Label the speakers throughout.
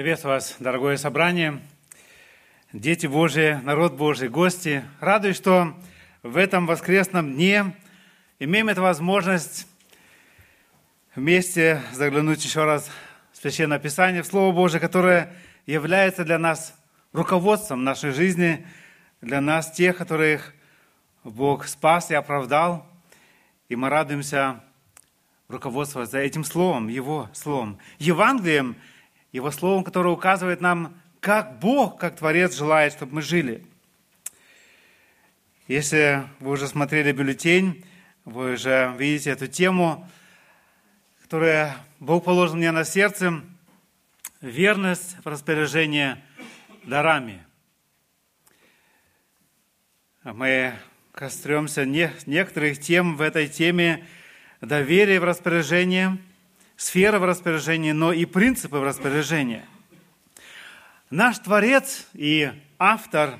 Speaker 1: Приветствую вас, дорогое собрание, дети Божии, народ Божий, гости. Радуюсь, что в этом воскресном дне имеем эту возможность вместе заглянуть еще раз в Священное Писание, в Слово Божие, которое является для нас руководством нашей жизни, для нас тех, которых Бог спас и оправдал. И мы радуемся руководствоваться этим Словом, Его Словом. Евангелием – его словом, которое указывает нам, как Бог, как Творец желает, чтобы мы жили. Если вы уже смотрели бюллетень, вы уже видите эту тему, которая Бог положил мне на сердце, верность в распоряжении дарами. Мы коснемся некоторых тем в этой теме доверия в распоряжение – сфера в распоряжении, но и принципы в распоряжении. Наш Творец и автор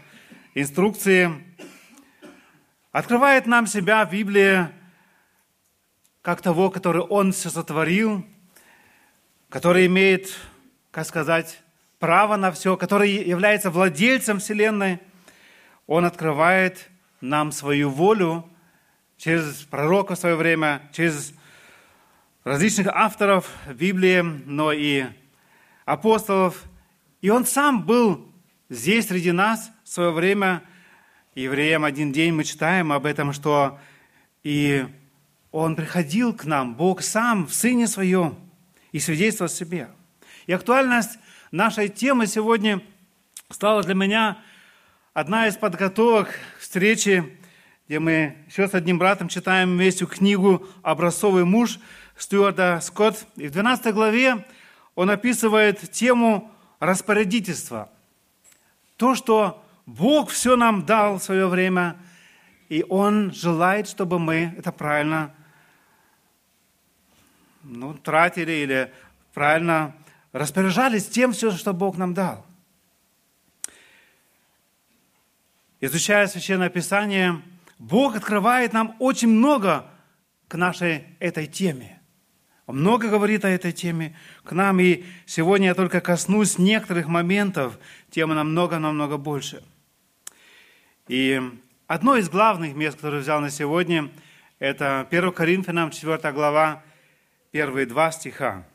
Speaker 1: инструкции открывает нам себя в Библии как того, который Он все сотворил, который имеет, как сказать, право на все, который является владельцем Вселенной. Он открывает нам свою волю через пророка в свое время, через различных авторов Библии, но и апостолов. И он сам был здесь среди нас в свое время. Евреям один день мы читаем об этом, что и он приходил к нам, Бог сам в Сыне Своем, и свидетельствовал о себе. И актуальность нашей темы сегодня стала для меня одна из подготовок к встрече, где мы еще с одним братом читаем вместе книгу «Образцовый муж», Стюарта Скотт. И в 12 главе он описывает тему распорядительства. То, что Бог все нам дал в свое время, и Он желает, чтобы мы это правильно ну, тратили или правильно распоряжались тем все, что Бог нам дал. Изучая Священное Писание, Бог открывает нам очень много к нашей этой теме много говорит о этой теме к нам, и сегодня я только коснусь некоторых моментов, темы намного-намного больше. И одно из главных мест, которое взял на сегодня, это 1 Коринфянам 4 глава, первые два стиха.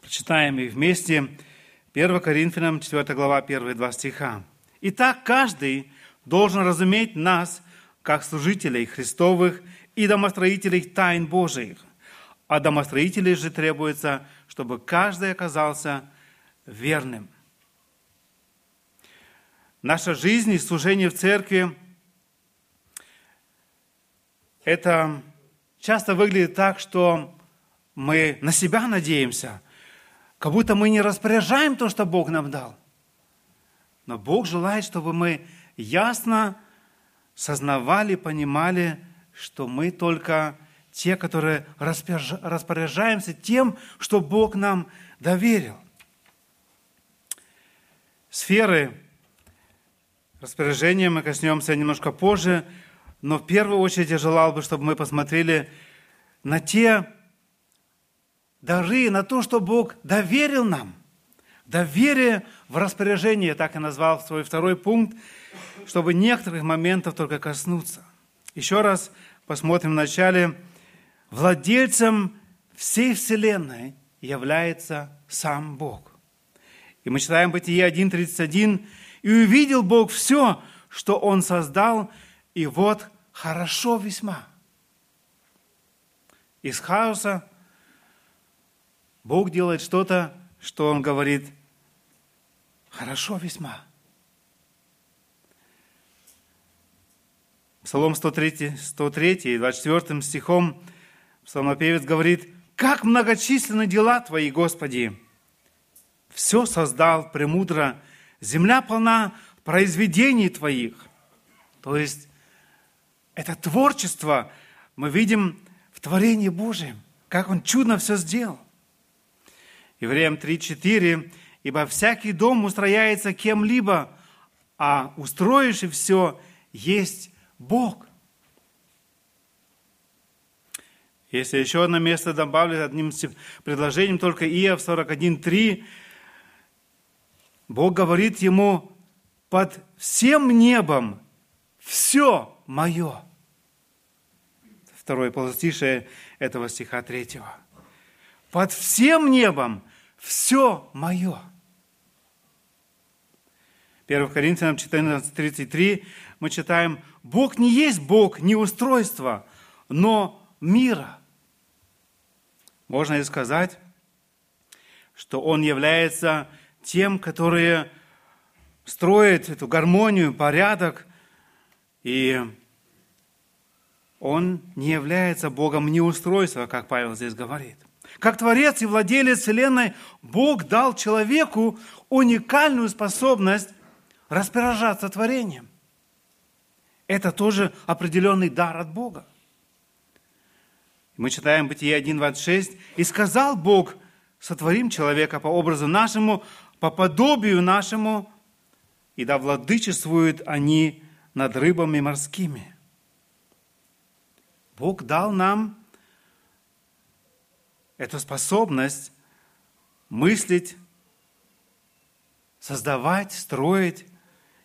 Speaker 1: Прочитаем их вместе. 1 Коринфянам 4 глава, первые два стиха. «Итак, каждый должен разуметь нас, как служителей Христовых и домостроителей тайн Божиих. А домостроителей же требуется, чтобы каждый оказался верным. Наша жизнь и служение в церкви – это часто выглядит так, что мы на себя надеемся, как будто мы не распоряжаем то, что Бог нам дал. Но Бог желает, чтобы мы ясно сознавали, понимали, что мы только те, которые распоряжаемся тем, что Бог нам доверил. Сферы распоряжения мы коснемся немножко позже, но в первую очередь я желал бы, чтобы мы посмотрели на те дары, на то, что Бог доверил нам. Доверие в распоряжение, так и назвал свой второй пункт, чтобы некоторых моментов только коснуться. Еще раз посмотрим в начале владельцем всей Вселенной является сам Бог. И мы читаем Бытие 1.31, «И увидел Бог все, что Он создал, и вот хорошо весьма». Из хаоса Бог делает что-то, что Он говорит, хорошо весьма. Псалом 103, 103 24 стихом – Псалмопевец говорит, как многочисленны дела Твои, Господи! Все создал премудро, земля полна произведений Твоих. То есть это творчество мы видим в творении Божьем, как Он чудно все сделал. Евреям 3.4 «Ибо всякий дом устрояется кем-либо, а устроивший все есть Бог». Если еще одно место добавлю одним предложением, только Иов 41.3, Бог говорит ему, под всем небом все мое. Второе полустишее этого стиха третьего. Под всем небом все мое. 1 Коринфянам 14.33 мы читаем, Бог не есть Бог не устройства, но мира. Можно и сказать, что Он является тем, которые строит эту гармонию, порядок, и Он не является Богом неустройства, как Павел здесь говорит. Как Творец и владелец Вселенной, Бог дал человеку уникальную способность распоряжаться творением. Это тоже определенный дар от Бога. Мы читаем Бытие 1.26. «И сказал Бог, сотворим человека по образу нашему, по подобию нашему, и да владычествуют они над рыбами морскими». Бог дал нам эту способность мыслить, создавать, строить,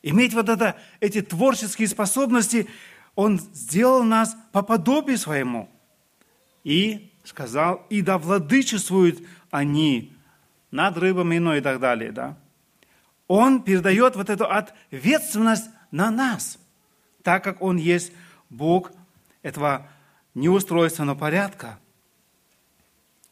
Speaker 1: иметь вот это, эти творческие способности, Он сделал нас по подобию своему. И сказал, и да владычествуют они над рыбами, ну и так далее, да. Он передает вот эту ответственность на нас, так как Он есть Бог этого неустройственного порядка.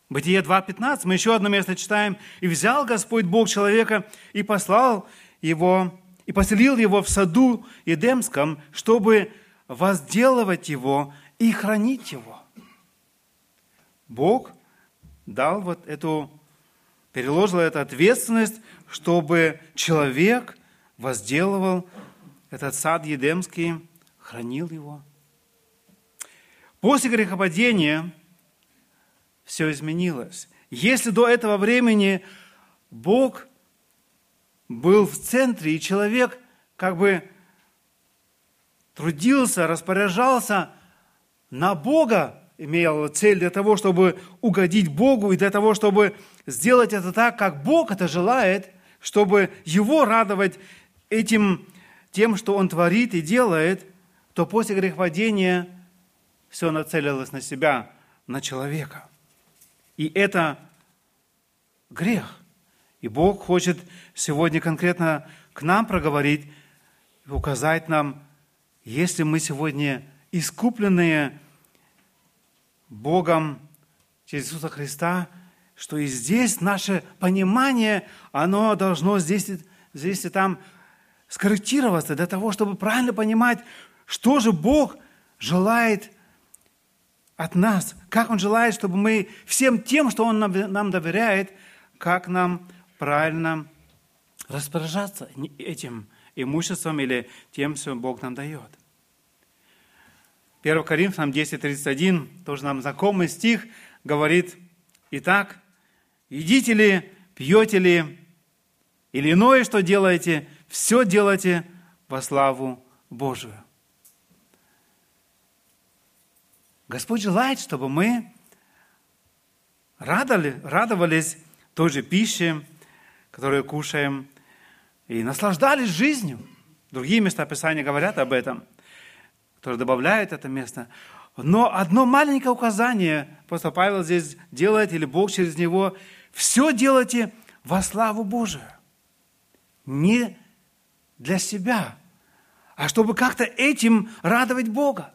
Speaker 1: Бытие 2.15, мы еще одно место читаем. «И взял Господь Бог человека и послал его и поселил его в саду Едемском, чтобы возделывать его и хранить его. Бог дал вот эту, переложил эту ответственность, чтобы человек возделывал этот сад Едемский, хранил его. После грехопадения все изменилось. Если до этого времени Бог был в центре, и человек как бы трудился, распоряжался на Бога, имел цель для того, чтобы угодить Богу и для того, чтобы сделать это так, как Бог это желает, чтобы Его радовать этим, тем, что Он творит и делает, то после грехопадения все нацелилось на себя, на человека. И это грех. И Бог хочет сегодня конкретно к нам проговорить, указать нам, если мы сегодня искупленные Богом через Иисуса Христа, что и здесь наше понимание, оно должно здесь, здесь и там скорректироваться для того, чтобы правильно понимать, что же Бог желает от нас, как Он желает, чтобы мы всем тем, что Он нам доверяет, как нам правильно распоряжаться этим имуществом или тем, что Бог нам дает. 1 Коринфянам 10.31, тоже нам знакомый стих, говорит, «Итак, едите ли, пьете ли, или иное, что делаете, все делайте во славу Божию». Господь желает, чтобы мы радовали, радовались той же пище, которые кушаем, и наслаждались жизнью. Другие места Писания говорят об этом, которые добавляют это место. Но одно маленькое указание просто Павел здесь делает, или Бог через него, все делайте во славу Божию. Не для себя, а чтобы как-то этим радовать Бога.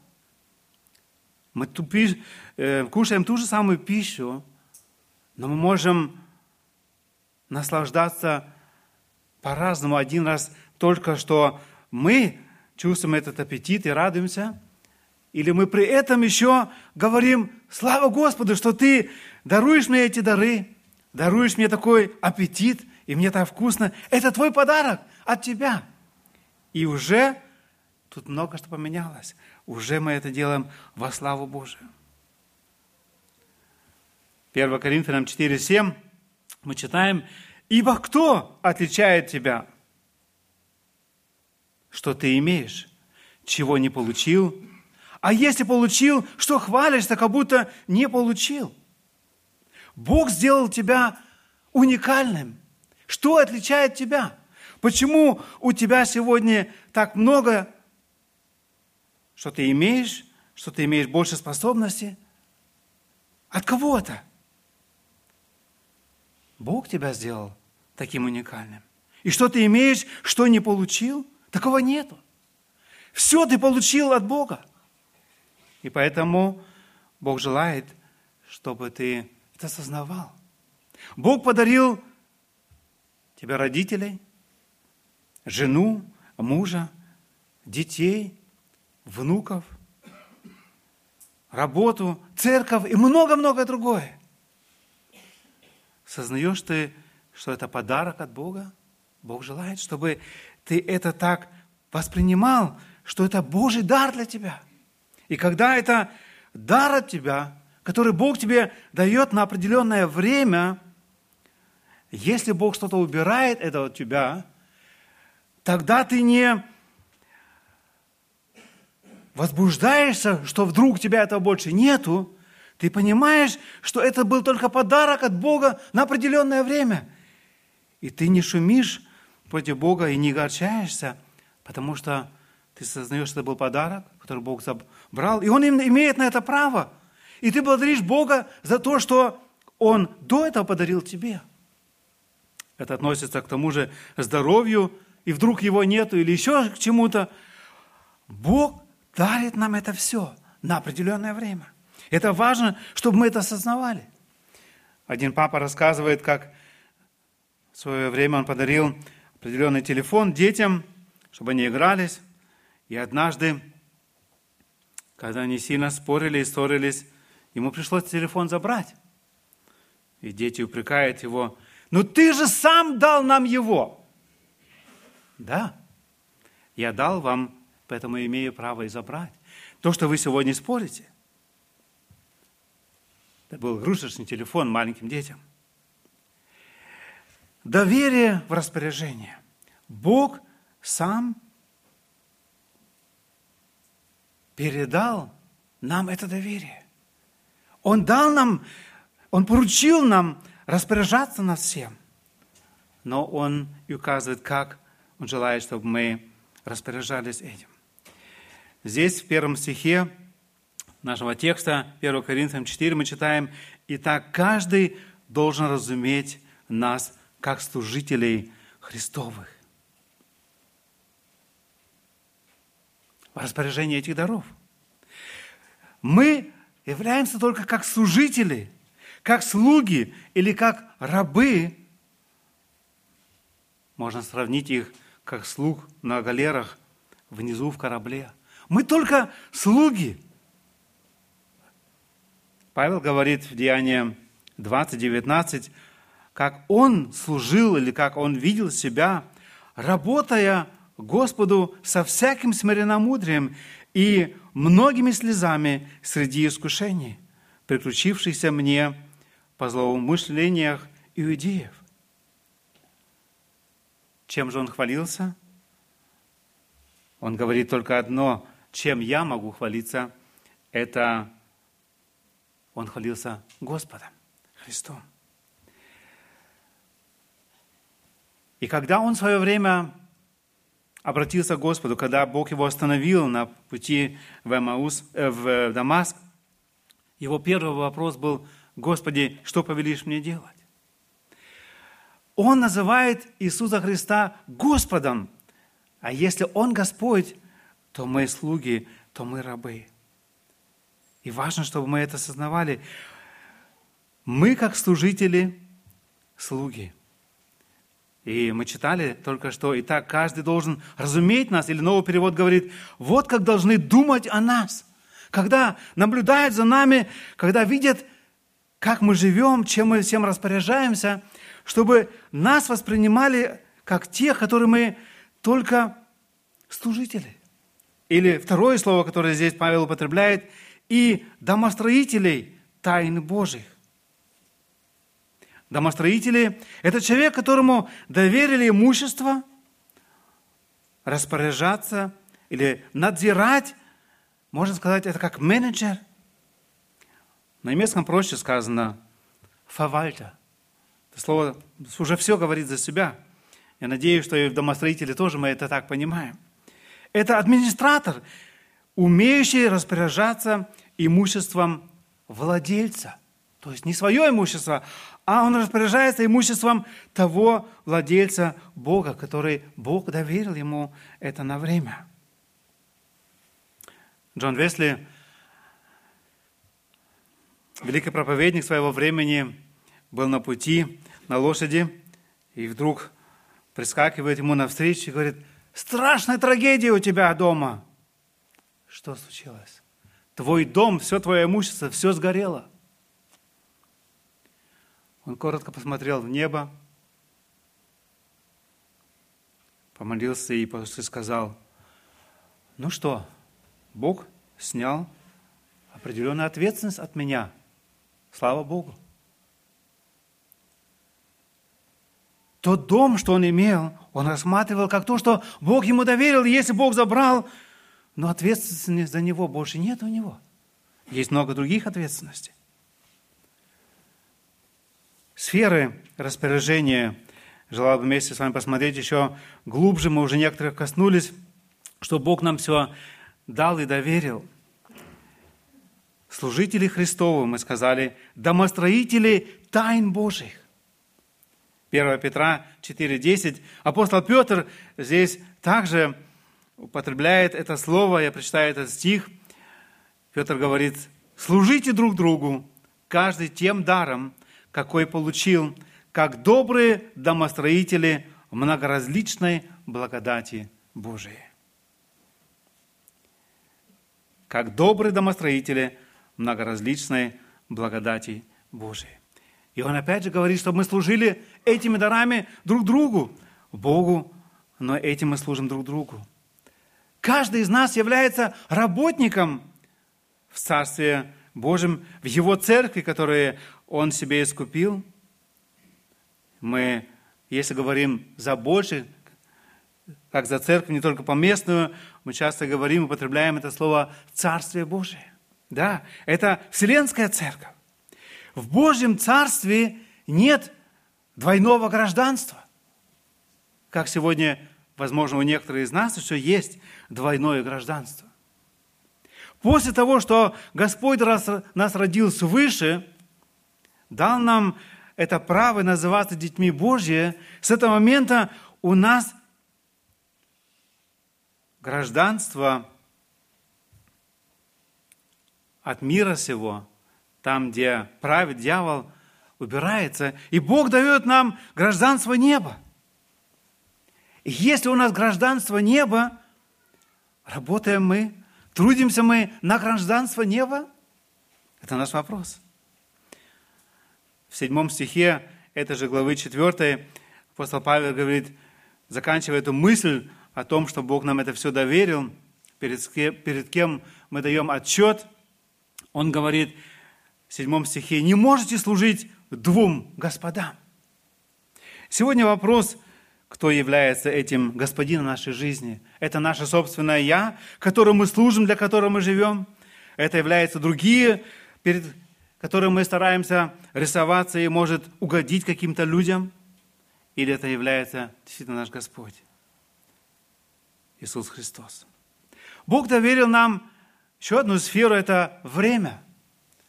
Speaker 1: Мы тупи, э, кушаем ту же самую пищу, но мы можем наслаждаться по-разному. Один раз только что мы чувствуем этот аппетит и радуемся, или мы при этом еще говорим, слава Господу, что ты даруешь мне эти дары, даруешь мне такой аппетит, и мне так вкусно. Это твой подарок от тебя. И уже тут много что поменялось. Уже мы это делаем во славу Божию. 1 Коринфянам 4,7 мы читаем, «Ибо кто отличает тебя? Что ты имеешь, чего не получил? А если получил, что хвалишься, как будто не получил? Бог сделал тебя уникальным. Что отличает тебя? Почему у тебя сегодня так много, что ты имеешь, что ты имеешь больше способностей? От кого это? Бог тебя сделал таким уникальным. И что ты имеешь, что не получил, такого нету. Все ты получил от Бога. И поэтому Бог желает, чтобы ты это осознавал. Бог подарил тебе родителей, жену, мужа, детей, внуков, работу, церковь и много-много другое. Сознаешь ты, что это подарок от Бога? Бог желает, чтобы ты это так воспринимал, что это Божий дар для тебя. И когда это дар от тебя, который Бог тебе дает на определенное время, если Бог что-то убирает это от тебя, тогда ты не возбуждаешься, что вдруг тебя этого больше нету, ты понимаешь, что это был только подарок от Бога на определенное время. И ты не шумишь против Бога и не огорчаешься, потому что ты сознаешь, что это был подарок, который Бог забрал, и Он имеет на это право – и ты благодаришь Бога за то, что Он до этого подарил тебе. Это относится к тому же здоровью, и вдруг его нету, или еще к чему-то. Бог дарит нам это все на определенное время. Это важно, чтобы мы это осознавали. Один папа рассказывает, как в свое время он подарил определенный телефон детям, чтобы они игрались. И однажды, когда они сильно спорили и ссорились, Ему пришлось телефон забрать. И дети упрекают его, ну ты же сам дал нам его. Да, я дал вам, поэтому имею право и забрать. То, что вы сегодня спорите, это был игрушечный телефон маленьким детям. Доверие в распоряжение. Бог сам передал нам это доверие. Он дал нам, Он поручил нам распоряжаться над всем. Но Он и указывает, как Он желает, чтобы мы распоряжались этим. Здесь в первом стихе нашего текста, 1 Коринфянам 4, мы читаем, «Итак, каждый должен разуметь нас, как служителей Христовых». В распоряжении этих даров. Мы являемся только как служители, как слуги или как рабы. Можно сравнить их как слуг на галерах внизу в корабле. Мы только слуги. Павел говорит в Деянии 20:19, как он служил или как он видел себя, работая Господу со всяким смиренномудрием и многими слезами среди искушений, приключившихся мне по злоумышлениях иудеев. Чем же он хвалился? Он говорит только одно, чем я могу хвалиться, это он хвалился Господом, Христом. И когда он в свое время обратился к Господу, когда Бог его остановил на пути в, Эмаус, э, в Дамаск, его первый вопрос был, Господи, что повелишь мне делать? Он называет Иисуса Христа Господом. А если Он Господь, то мы слуги, то мы рабы. И важно, чтобы мы это осознавали. Мы, как служители, слуги. И мы читали только что, и так каждый должен разуметь нас, или новый перевод говорит, вот как должны думать о нас. Когда наблюдают за нами, когда видят, как мы живем, чем мы всем распоряжаемся, чтобы нас воспринимали как тех, которые мы только служители. Или второе слово, которое здесь Павел употребляет, и домостроителей тайн Божьих. Домостроители – это человек, которому доверили имущество, распоряжаться или надзирать, можно сказать, это как менеджер. На немецком проще сказано «фавальта». Это слово уже все говорит за себя. Я надеюсь, что и в домостроителе тоже мы это так понимаем. Это администратор, умеющий распоряжаться имуществом владельца. То есть не свое имущество, а он распоряжается имуществом того владельца Бога, который Бог доверил ему это на время. Джон Весли, великий проповедник своего времени, был на пути, на лошади, и вдруг прискакивает ему навстречу и говорит, страшная трагедия у тебя дома. Что случилось? Твой дом, все твое имущество, все сгорело. Он коротко посмотрел в небо, помолился и сказал, ну что, Бог снял определенную ответственность от меня. Слава Богу. Тот дом, что он имел, он рассматривал как то, что Бог ему доверил, если Бог забрал, но ответственности за него больше нет у него. Есть много других ответственностей. Сферы распоряжения желал бы вместе с вами посмотреть еще глубже. Мы уже некоторых коснулись, что Бог нам все дал и доверил. Служители Христовы, мы сказали, домостроители тайн Божьих. 1 Петра 4.10. Апостол Петр здесь также употребляет это слово, я прочитаю этот стих. Петр говорит, служите друг другу, каждый тем даром, какой получил, как добрые домостроители многоразличной благодати Божией. как добрые домостроители многоразличной благодати Божией. И он опять же говорит, чтобы мы служили этими дарами друг другу, Богу, но этим мы служим друг другу. Каждый из нас является работником в Царстве Божьем, в Его церкви, которую Он себе искупил. Мы, если говорим за больше, как за церковь, не только поместную, мы часто говорим, употребляем это слово «царствие Божие». Да, это Вселенская церковь. В Божьем царстве нет двойного гражданства. Как сегодня, возможно, у некоторых из нас еще есть двойное гражданство. После того, что Господь нас родил свыше, дал нам это право называться детьми Божьи, с этого момента у нас гражданство от мира сего, там, где правит дьявол, убирается, и Бог дает нам гражданство неба. И если у нас гражданство неба, работаем мы, трудимся мы на гражданство неба? Это наш вопрос. В седьмом стихе этой же главы 4 апостол Павел говорит, заканчивая эту мысль, о том, что Бог нам это все доверил, перед, перед кем мы даем отчет, он говорит в седьмом стихе, не можете служить двум господам. Сегодня вопрос, кто является этим господином нашей жизни. Это наше собственное «я», которому мы служим, для которого мы живем. Это являются другие, перед которыми мы стараемся рисоваться и, может, угодить каким-то людям. Или это является действительно наш Господь. Иисус Христос. Бог доверил нам еще одну сферу – это время.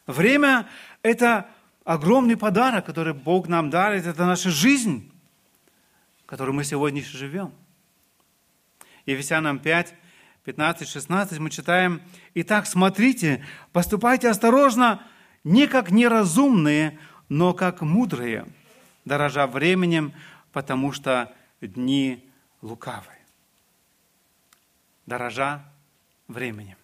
Speaker 1: Время – это огромный подарок, который Бог нам дарит, это наша жизнь, в которой мы сегодня живем. Ефесянам 5, 15, 16 мы читаем, «Итак, смотрите, поступайте осторожно, не как неразумные, но как мудрые, дорожа временем, потому что дни лукавы дорожа временем.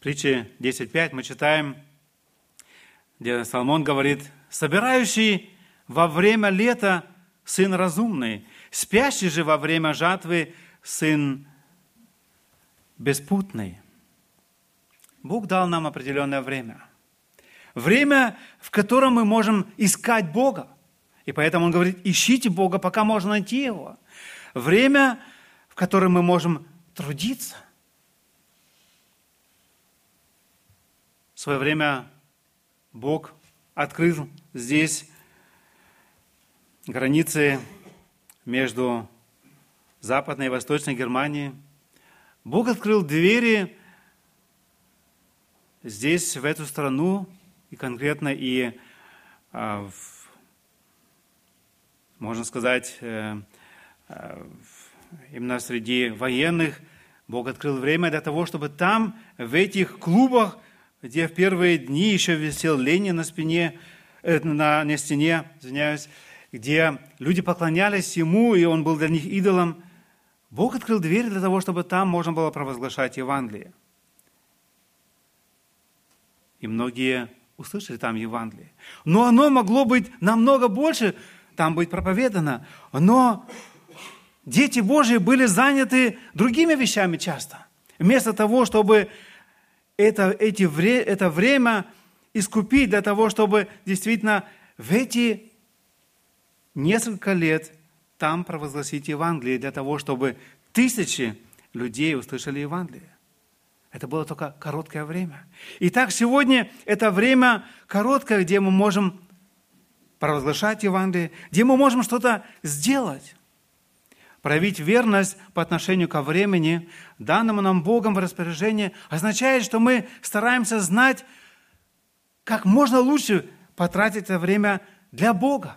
Speaker 1: Притче 10.5 мы читаем, где Соломон говорит, «Собирающий во время лета сын разумный, спящий же во время жатвы сын беспутный». Бог дал нам определенное время – Время, в котором мы можем искать Бога. И поэтому он говорит, ищите Бога, пока можно найти Его. Время, в котором мы можем трудиться. В свое время Бог открыл здесь границы между Западной и Восточной Германией. Бог открыл двери здесь, в эту страну, и конкретно и, а, можно сказать, э, э, именно среди военных, Бог открыл время для того, чтобы там, в этих клубах, где в первые дни еще висел Ленин на спине, э, на, на стене, извиняюсь, где люди поклонялись ему, и он был для них идолом, Бог открыл двери для того, чтобы там можно было провозглашать Евангелие. И многие услышали там Евангелие. Но оно могло быть намного больше, там быть проповедано. Но дети Божьи были заняты другими вещами часто. Вместо того, чтобы это, эти, это время искупить для того, чтобы действительно в эти несколько лет там провозгласить Евангелие для того, чтобы тысячи людей услышали Евангелие. Это было только короткое время. Итак, сегодня это время короткое, где мы можем провозглашать Евангелие, где мы можем что-то сделать. Проявить верность по отношению ко времени, данному нам Богом в распоряжение, означает, что мы стараемся знать, как можно лучше потратить это время для Бога.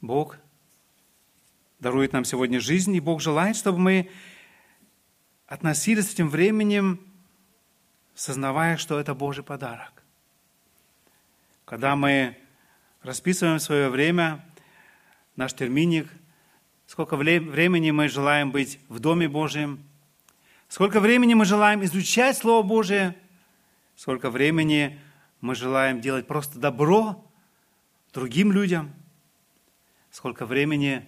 Speaker 1: Бог дарует нам сегодня жизнь, и Бог желает, чтобы мы относились этим временем, сознавая, что это Божий подарок. Когда мы расписываем свое время, наш терминник, сколько времени мы желаем быть в Доме Божьем, сколько времени мы желаем изучать Слово Божие, сколько времени мы желаем делать просто добро другим людям – сколько времени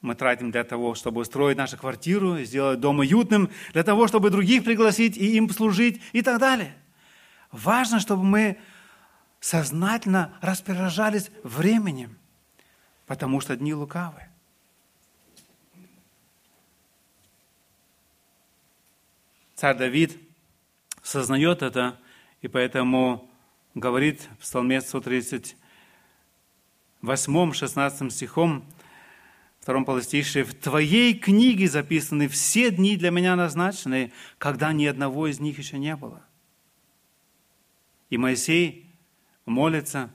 Speaker 1: мы тратим для того, чтобы устроить нашу квартиру, сделать дом уютным, для того, чтобы других пригласить и им служить и так далее. Важно, чтобы мы сознательно распоряжались временем, потому что дни лукавы. Царь Давид сознает это, и поэтому говорит в Псалме 130, 8-16 стихом, втором полостише, «В Твоей книге записаны все дни для меня назначенные, когда ни одного из них еще не было». И Моисей молится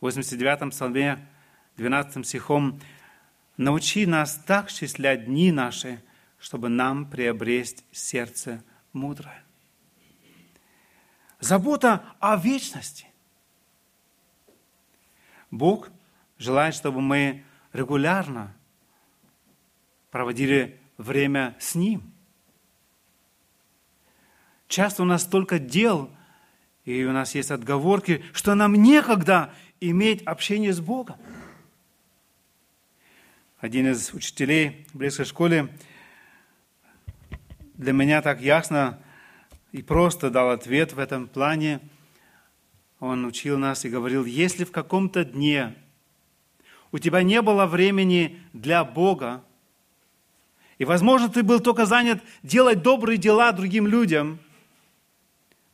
Speaker 1: в 89-м псалме, 12 стихом, «Научи нас так счислять дни наши, чтобы нам приобрести сердце мудрое». Забота о вечности. Бог желает, чтобы мы регулярно проводили время с Ним. Часто у нас столько дел, и у нас есть отговорки, что нам некогда иметь общение с Богом. Один из учителей в близкой школе для меня так ясно и просто дал ответ в этом плане – он учил нас и говорил, если в каком-то дне у тебя не было времени для Бога, и, возможно, ты был только занят делать добрые дела другим людям,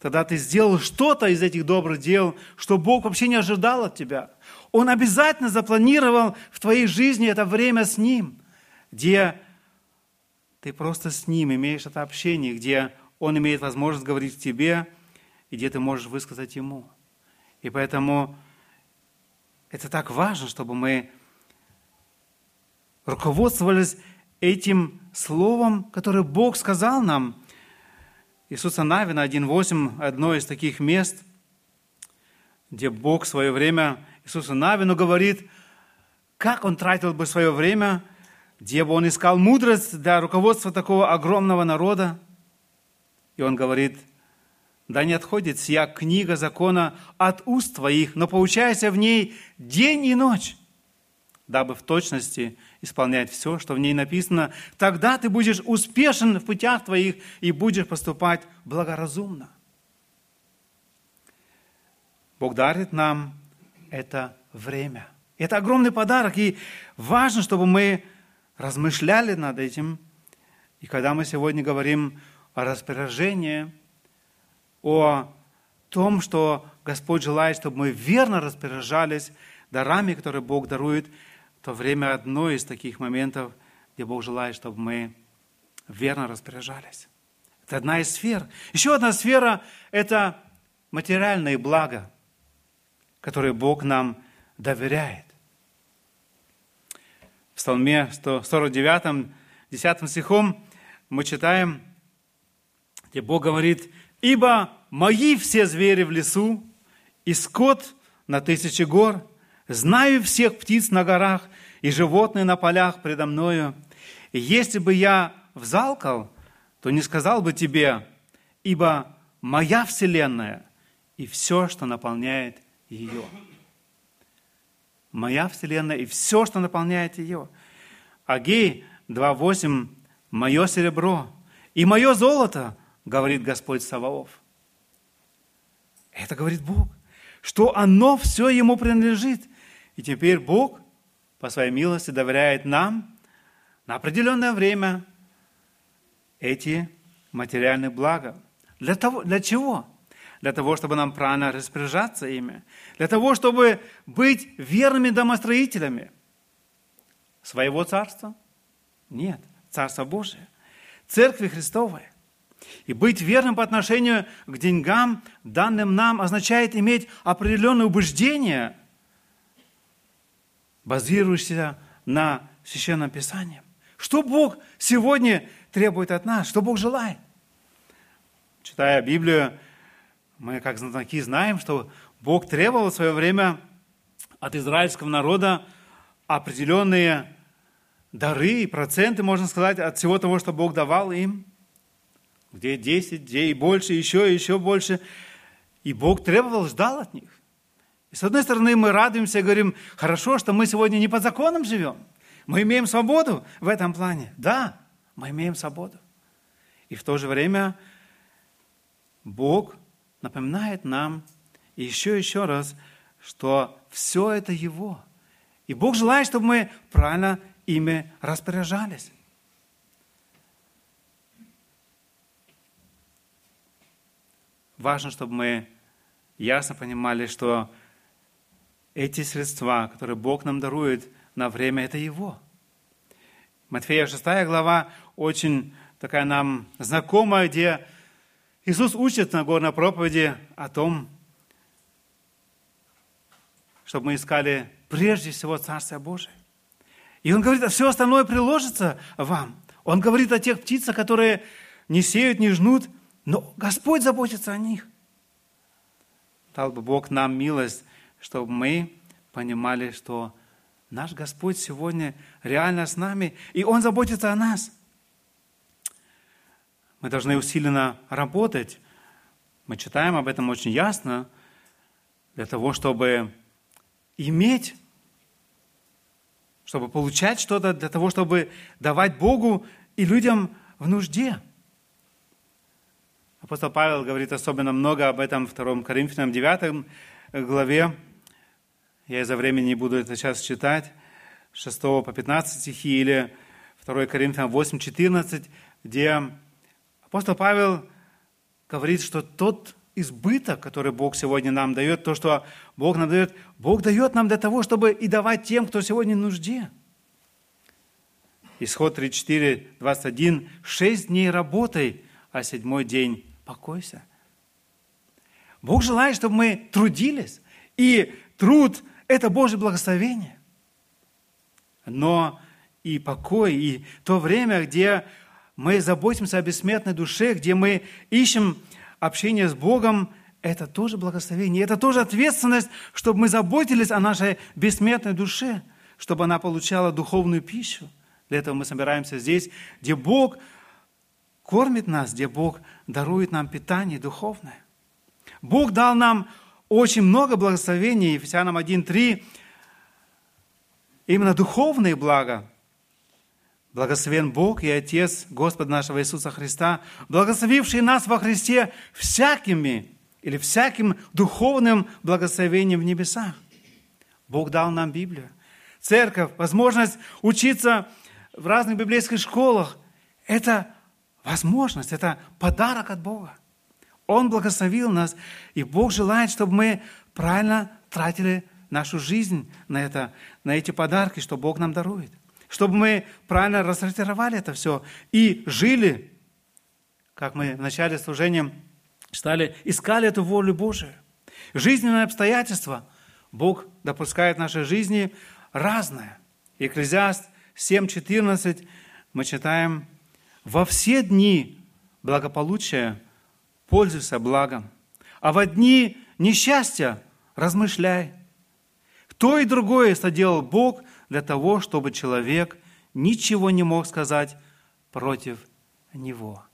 Speaker 1: тогда ты сделал что-то из этих добрых дел, что Бог вообще не ожидал от тебя. Он обязательно запланировал в твоей жизни это время с Ним, где ты просто с Ним имеешь это общение, где Он имеет возможность говорить к тебе, и где ты можешь высказать Ему – и поэтому это так важно, чтобы мы руководствовались этим словом, которое Бог сказал нам. Иисуса Навина 1.8, одно из таких мест, где Бог в свое время Иисусу Навину говорит, как он тратил бы свое время, где бы он искал мудрость для руководства такого огромного народа. И он говорит – да не отходит сия книга закона от уст твоих, но поучайся в ней день и ночь, дабы в точности исполнять все, что в ней написано. Тогда ты будешь успешен в путях твоих и будешь поступать благоразумно. Бог дарит нам это время. Это огромный подарок, и важно, чтобы мы размышляли над этим И когда мы сегодня говорим о распоряжении, о том, что Господь желает, чтобы мы верно распоряжались дарами, которые Бог дарует, то время одно из таких моментов, где Бог желает, чтобы мы верно распоряжались. Это одна из сфер. Еще одна сфера – это материальные блага, которые Бог нам доверяет. В Псалме 149, 10 стихом мы читаем, где Бог говорит, «Ибо мои все звери в лесу, и скот на тысячи гор, знаю всех птиц на горах и животные на полях предо мною. И если бы я взалкал, то не сказал бы тебе, ибо моя вселенная и все, что наполняет ее. Моя вселенная и все, что наполняет ее. Агей 2.8 «Мое серебро и мое золото, говорит Господь Саваоф». Это говорит Бог, что оно все ему принадлежит. И теперь Бог по своей милости доверяет нам на определенное время эти материальные блага. Для, того, для чего? Для того, чтобы нам правильно распоряжаться ими. Для того, чтобы быть верными домостроителями своего царства? Нет, Царство Божие. Церкви Христовой. И быть верным по отношению к деньгам, данным нам, означает иметь определенное убеждение, базирующееся на Священном Писании. Что Бог сегодня требует от нас, что Бог желает? Читая Библию, мы как знатоки знаем, что Бог требовал в свое время от израильского народа определенные дары и проценты, можно сказать, от всего того, что Бог давал им. Где 10, где и больше, еще еще больше. И Бог требовал, ждал от них. И с одной стороны, мы радуемся и говорим, хорошо, что мы сегодня не по законам живем. Мы имеем свободу в этом плане. Да, мы имеем свободу. И в то же время Бог напоминает нам еще и еще раз, что все это Его. И Бог желает, чтобы мы правильно ими распоряжались. Важно, чтобы мы ясно понимали, что эти средства, которые Бог нам дарует на время, это Его. Матфея 6 глава очень такая нам знакомая, где Иисус учит на горной проповеди о том, чтобы мы искали прежде всего Царствие Божие. И Он говорит, а все остальное приложится вам. Он говорит о тех птицах, которые не сеют, не жнут, но Господь заботится о них. Дал бы Бог нам милость, чтобы мы понимали, что наш Господь сегодня реально с нами, и Он заботится о нас. Мы должны усиленно работать. Мы читаем об этом очень ясно, для того, чтобы иметь, чтобы получать что-то, для того, чтобы давать Богу и людям в нужде. Апостол Павел говорит особенно много об этом в 2 Коринфянам 9 главе. Я из-за времени не буду это сейчас читать. 6 по 15 стихи или 2 Коринфянам 8, 14, где апостол Павел говорит, что тот избыток, который Бог сегодня нам дает, то, что Бог нам дает, Бог дает нам для того, чтобы и давать тем, кто сегодня в нужде. Исход 34, 21. «Шесть дней работай, а седьмой день покойся. Бог желает, чтобы мы трудились. И труд – это Божье благословение. Но и покой, и то время, где мы заботимся о бессмертной душе, где мы ищем общение с Богом, это тоже благословение, это тоже ответственность, чтобы мы заботились о нашей бессмертной душе, чтобы она получала духовную пищу. Для этого мы собираемся здесь, где Бог кормит нас, где Бог дарует нам питание духовное. Бог дал нам очень много благословений, Ефесянам 1.3, именно духовные блага. Благословен Бог и Отец Господа нашего Иисуса Христа, благословивший нас во Христе всякими или всяким духовным благословением в небесах. Бог дал нам Библию, церковь, возможность учиться в разных библейских школах. Это возможность, это подарок от Бога. Он благословил нас, и Бог желает, чтобы мы правильно тратили нашу жизнь на, это, на эти подарки, что Бог нам дарует. Чтобы мы правильно рассортировали это все и жили, как мы в начале служения стали, искали эту волю Божию. Жизненные обстоятельства Бог допускает в нашей жизни разное. Экклезиаст 7.14 мы читаем, «Во все дни благополучия пользуйся благом, а во дни несчастья размышляй. То и другое соделал Бог для того, чтобы человек ничего не мог сказать против Него.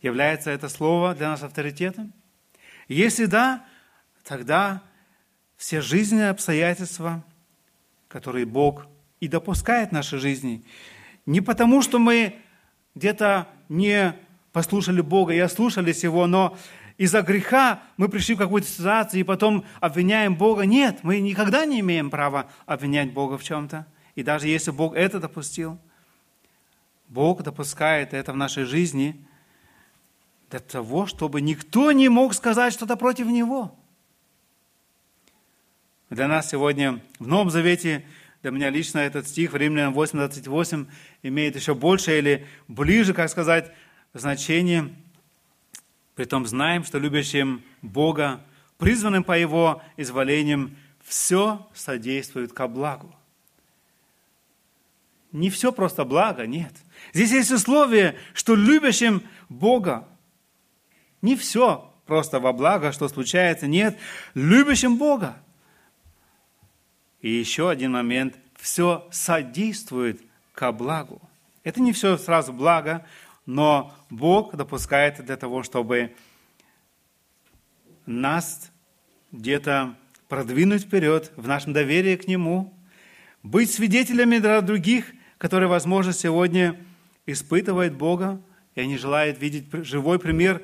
Speaker 1: Является это слово для нас авторитетом? Если да, тогда все жизненные обстоятельства, которые Бог и допускает в нашей жизни, не потому, что мы где-то не послушали Бога и ослушались Его, но из-за греха мы пришли в какую-то ситуацию и потом обвиняем Бога. Нет, мы никогда не имеем права обвинять Бога в чем-то. И даже если Бог это допустил, Бог допускает это в нашей жизни для того, чтобы никто не мог сказать что-то против Него. Для нас сегодня в Новом Завете, для меня лично этот стих в Римлянам 8.28 имеет еще больше или ближе, как сказать, значение – Притом знаем, что любящим Бога, призванным по Его изволениям, все содействует ко благу. Не все просто благо, нет. Здесь есть условие, что любящим Бога не все просто во благо, что случается, нет, любящим Бога. И еще один момент, все содействует ко благу. Это не все сразу благо, но Бог допускает для того, чтобы нас где-то продвинуть вперед в нашем доверии к Нему, быть свидетелями для других, которые, возможно, сегодня испытывают Бога, и они желают видеть живой пример,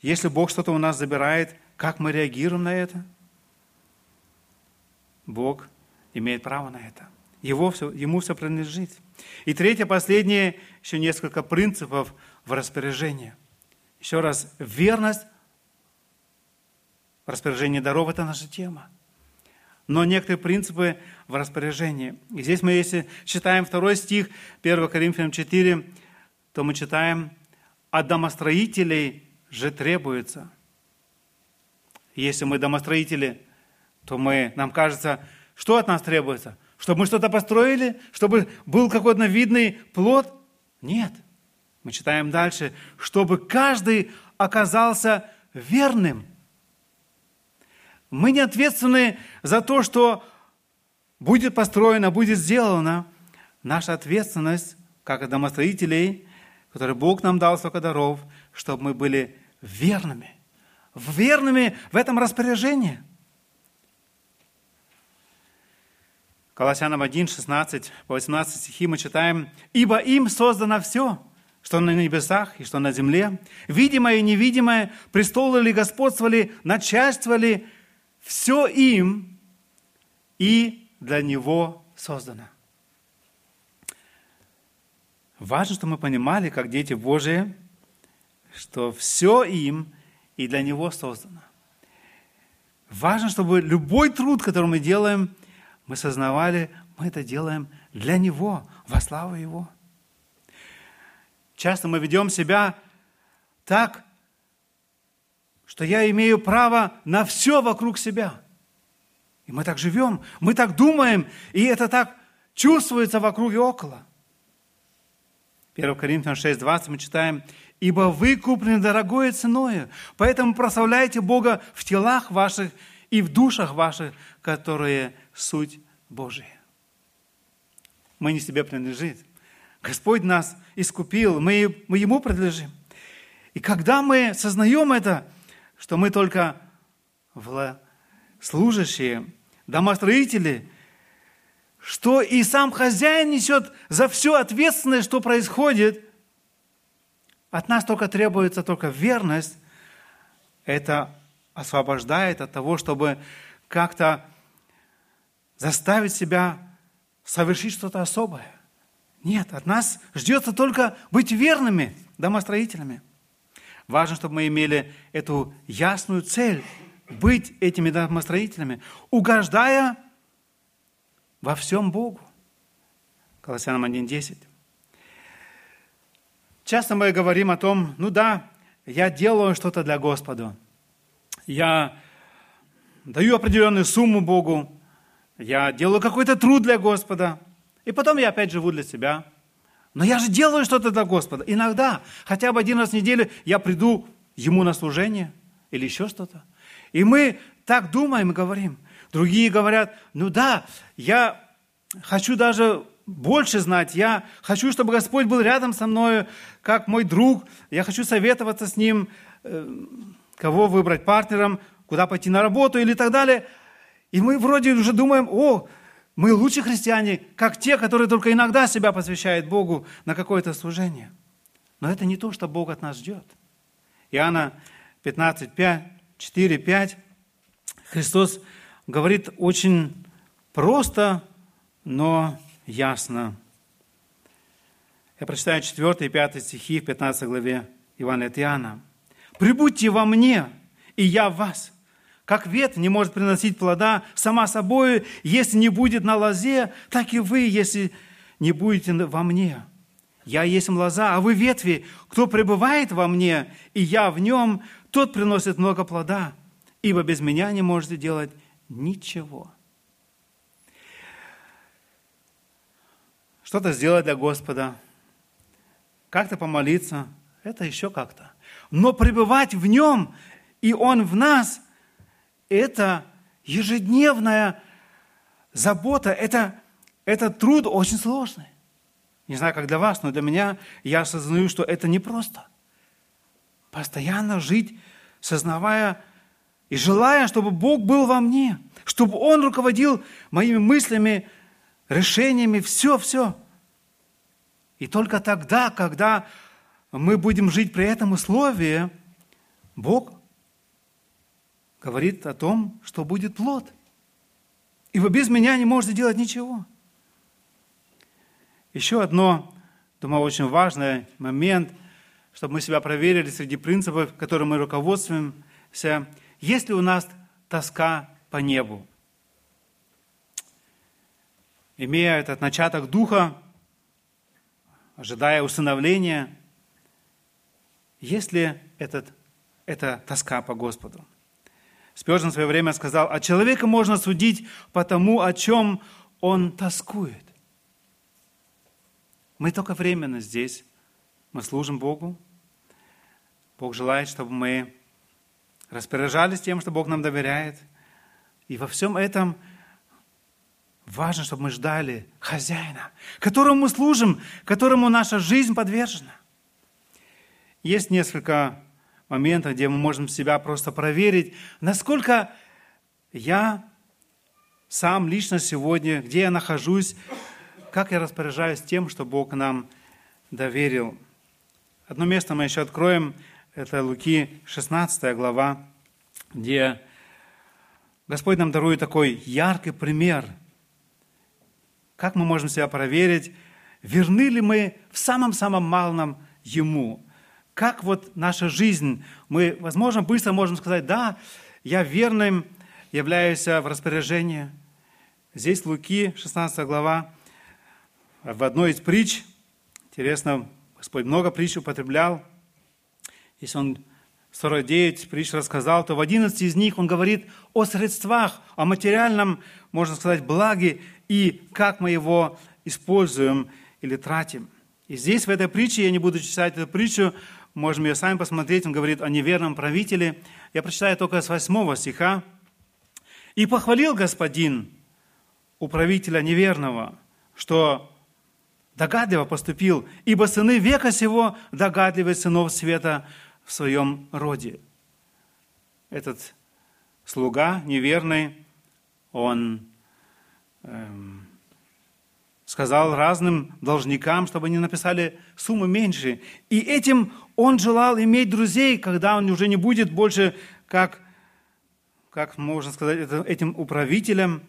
Speaker 1: если Бог что-то у нас забирает, как мы реагируем на это. Бог имеет право на это. Его все, ему все принадлежит. И третье, последнее, еще несколько принципов в распоряжении. Еще раз, верность в распоряжении даров – это наша тема. Но некоторые принципы в распоряжении. И здесь мы, если читаем второй стих 1 Коринфянам 4, то мы читаем, «От домостроителей же требуется». Если мы домостроители, то мы, нам кажется, что от нас требуется? Чтобы мы что-то построили? Чтобы был какой-то видный плод? Нет. Мы читаем дальше. Чтобы каждый оказался верным. Мы не ответственны за то, что будет построено, будет сделано. Наша ответственность, как домостроителей, которые Бог нам дал столько даров, чтобы мы были верными. Верными в этом распоряжении – Колоссянам 1, 16, по 18 стихи мы читаем, «Ибо им создано все, что на небесах и что на земле, видимое и невидимое, престолы ли, господствовали, начальствовали, все им и для Него создано». Важно, что мы понимали, как дети Божии, что все им и для Него создано. Важно, чтобы любой труд, который мы делаем – мы сознавали, мы это делаем для Него, во славу Его. Часто мы ведем себя так, что я имею право на все вокруг себя. И мы так живем, мы так думаем, и это так чувствуется вокруг и около. 1 Коринфянам 6:20 мы читаем, «Ибо вы куплены дорогой ценою, поэтому прославляйте Бога в телах ваших и в душах ваших, которые суть Божия. Мы не себе принадлежим. Господь нас искупил, мы, мы Ему принадлежим. И когда мы сознаем это, что мы только служащие, домостроители, что и сам хозяин несет за все ответственность, что происходит, от нас только требуется только верность, это освобождает от того, чтобы как-то заставить себя совершить что-то особое. Нет, от нас ждется только быть верными домостроителями. Важно, чтобы мы имели эту ясную цель – быть этими домостроителями, угождая во всем Богу. Колоссянам 1.10. Часто мы говорим о том, ну да, я делаю что-то для Господа. Я даю определенную сумму Богу. Я делаю какой-то труд для Господа. И потом я опять живу для себя. Но я же делаю что-то для Господа. Иногда, хотя бы один раз в неделю, я приду Ему на служение или еще что-то. И мы так думаем и говорим. Другие говорят, ну да, я хочу даже больше знать. Я хочу, чтобы Господь был рядом со мной, как мой друг. Я хочу советоваться с Ним, э, кого выбрать партнером, куда пойти на работу или так далее. И мы вроде уже думаем, о, мы лучше христиане, как те, которые только иногда себя посвящают Богу на какое-то служение. Но это не то, что Бог от нас ждет. Иоанна 15, 5, 4, 5. Христос говорит очень просто, но ясно. Я прочитаю 4 и 5 стихи в 15 главе Ивана от Иоанна. «Прибудьте во мне, и я в вас. Как ветвь не может приносить плода сама собой, если не будет на лозе, так и вы, если не будете во мне. Я есть лоза, а вы ветви. Кто пребывает во мне, и я в нем, тот приносит много плода, ибо без меня не можете делать ничего». что-то сделать для Господа, как-то помолиться, это еще как-то. Но пребывать в Нем, и Он в нас, это ежедневная забота, это, это труд очень сложный. Не знаю, как для вас, но для меня я осознаю, что это непросто. Постоянно жить, сознавая и желая, чтобы Бог был во мне, чтобы Он руководил моими мыслями, решениями, все-все. И только тогда, когда мы будем жить при этом условии, Бог говорит о том, что будет плод. И вы без меня не можете делать ничего. Еще одно, думаю, очень важный момент, чтобы мы себя проверили среди принципов, которыми мы руководствуемся. Есть ли у нас тоска по небу? Имея этот начаток духа, ожидая усыновления, есть ли этот, эта тоска по Господу? Спержин в свое время сказал, а человека можно судить по тому, о чем он тоскует. Мы только временно здесь, мы служим Богу. Бог желает, чтобы мы распоряжались тем, что Бог нам доверяет. И во всем этом – Важно, чтобы мы ждали хозяина, которому мы служим, которому наша жизнь подвержена. Есть несколько моментов, где мы можем себя просто проверить, насколько я сам лично сегодня, где я нахожусь, как я распоряжаюсь тем, что Бог нам доверил. Одно место мы еще откроем, это Луки 16 глава, где Господь нам дарует такой яркий пример – как мы можем себя проверить, верны ли мы в самом-самом малом Ему? Как вот наша жизнь, мы, возможно, быстро можем сказать, да, я верным являюсь в распоряжении. Здесь Луки, 16 глава, в одной из притч, интересно, Господь много притч употреблял, если Он 49 притч рассказал, то в 11 из них Он говорит о средствах, о материальном, можно сказать, благе и как мы его используем или тратим. И здесь, в этой притче, я не буду читать эту притчу, можем ее сами посмотреть, он говорит о неверном правителе. Я прочитаю только с 8 стиха. «И похвалил господин управителя неверного, что догадливо поступил, ибо сыны века сего догадливые сынов света в своем роде». Этот слуга неверный, он Эм, сказал разным должникам, чтобы они написали суммы меньше. И этим он желал иметь друзей, когда он уже не будет больше как, как можно сказать, этим управителем,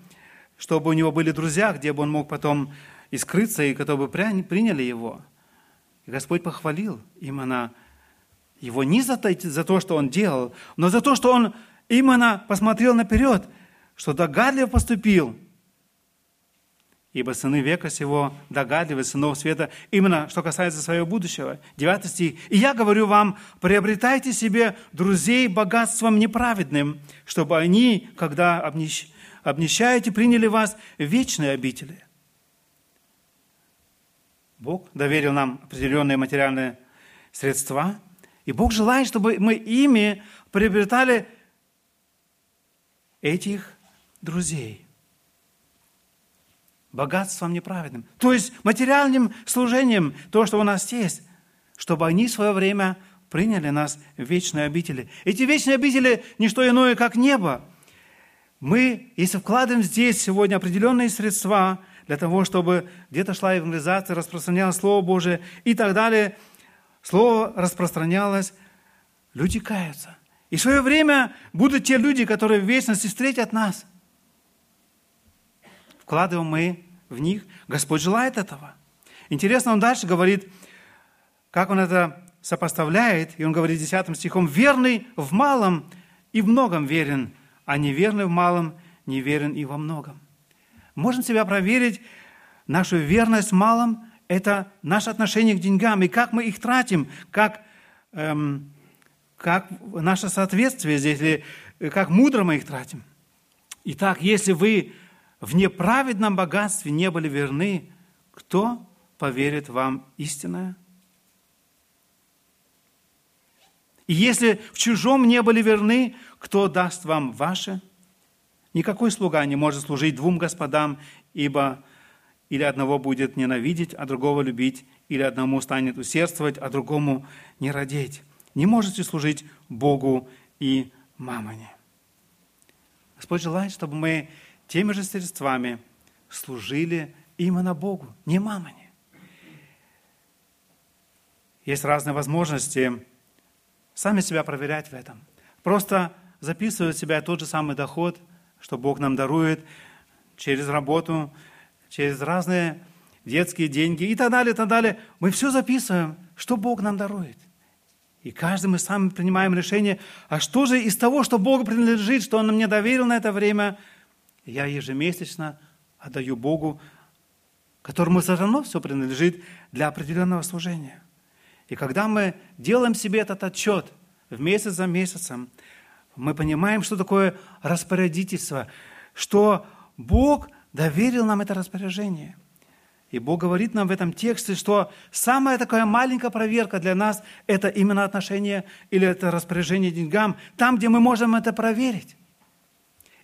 Speaker 1: чтобы у него были друзья, где бы он мог потом и скрыться, и которые бы приняли его. И Господь похвалил именно его не за то, за то, что он делал, но за то, что он именно посмотрел наперед, что догадливо поступил. Ибо сыны века сего догадливы сынов света, именно что касается своего будущего. Девятый стих. «И я говорю вам, приобретайте себе друзей богатством неправедным, чтобы они, когда обнищ... обнищаете, приняли вас в вечные обители». Бог доверил нам определенные материальные средства, и Бог желает, чтобы мы ими приобретали этих друзей. Богатством неправедным. То есть материальным служением, то, что у нас есть, чтобы они в свое время приняли нас в вечные обители. Эти вечные обители – не что иное, как небо. Мы, если вкладываем здесь сегодня определенные средства – для того, чтобы где-то шла евангелизация, распространялось Слово Божие и так далее. Слово распространялось, люди каются. И в свое время будут те люди, которые в вечности встретят нас. Вкладываем мы в них. Господь желает этого. Интересно, он дальше говорит, как он это сопоставляет, и он говорит 10 стихом, «Верный в малом и в многом верен, а неверный в малом не верен и во многом». Можем себя проверить, нашу верность малом – это наше отношение к деньгам, и как мы их тратим, как, эм, как наше соответствие здесь, или как мудро мы их тратим. Итак, если вы в неправедном богатстве не были верны, кто поверит вам истинное? И если в чужом не были верны, кто даст вам ваше – Никакой слуга не может служить двум господам, ибо или одного будет ненавидеть, а другого любить, или одному станет усердствовать, а другому не родить. Не можете служить Богу и мамоне. Господь желает, чтобы мы теми же средствами служили именно Богу, не мамоне. Есть разные возможности сами себя проверять в этом. Просто записывать себя тот же самый доход – что Бог нам дарует через работу, через разные детские деньги и так далее, и так далее. Мы все записываем, что Бог нам дарует. И каждый мы сами принимаем решение, а что же из того, что Богу принадлежит, что Он мне доверил на это время, я ежемесячно отдаю Богу, которому все равно все принадлежит для определенного служения. И когда мы делаем себе этот отчет в месяц за месяцем, мы понимаем, что такое распорядительство, что Бог доверил нам это распоряжение. И Бог говорит нам в этом тексте, что самая такая маленькая проверка для нас – это именно отношение или это распоряжение деньгам, там, где мы можем это проверить.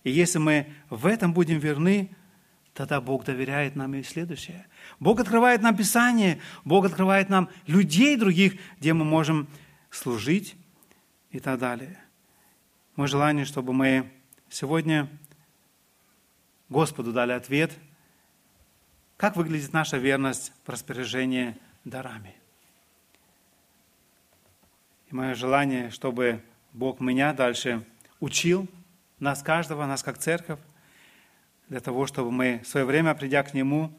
Speaker 1: И если мы в этом будем верны, тогда Бог доверяет нам и следующее. Бог открывает нам Писание, Бог открывает нам людей других, где мы можем служить и так далее. Мое желание, чтобы мы сегодня Господу дали ответ, как выглядит наша верность в распоряжении дарами. И мое желание, чтобы Бог меня дальше учил, нас каждого, нас как церковь, для того, чтобы мы в свое время, придя к Нему,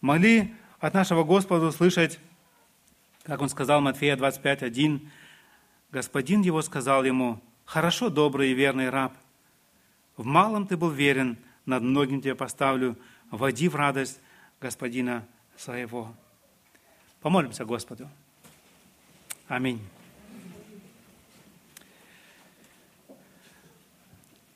Speaker 1: могли от нашего Господа услышать, как Он сказал Матфея 25.1, Господин Его сказал Ему, Хорошо, добрый и верный раб. В малом ты был верен, над многим тебя поставлю. Води в радость Господина своего. Помолимся Господу. Аминь.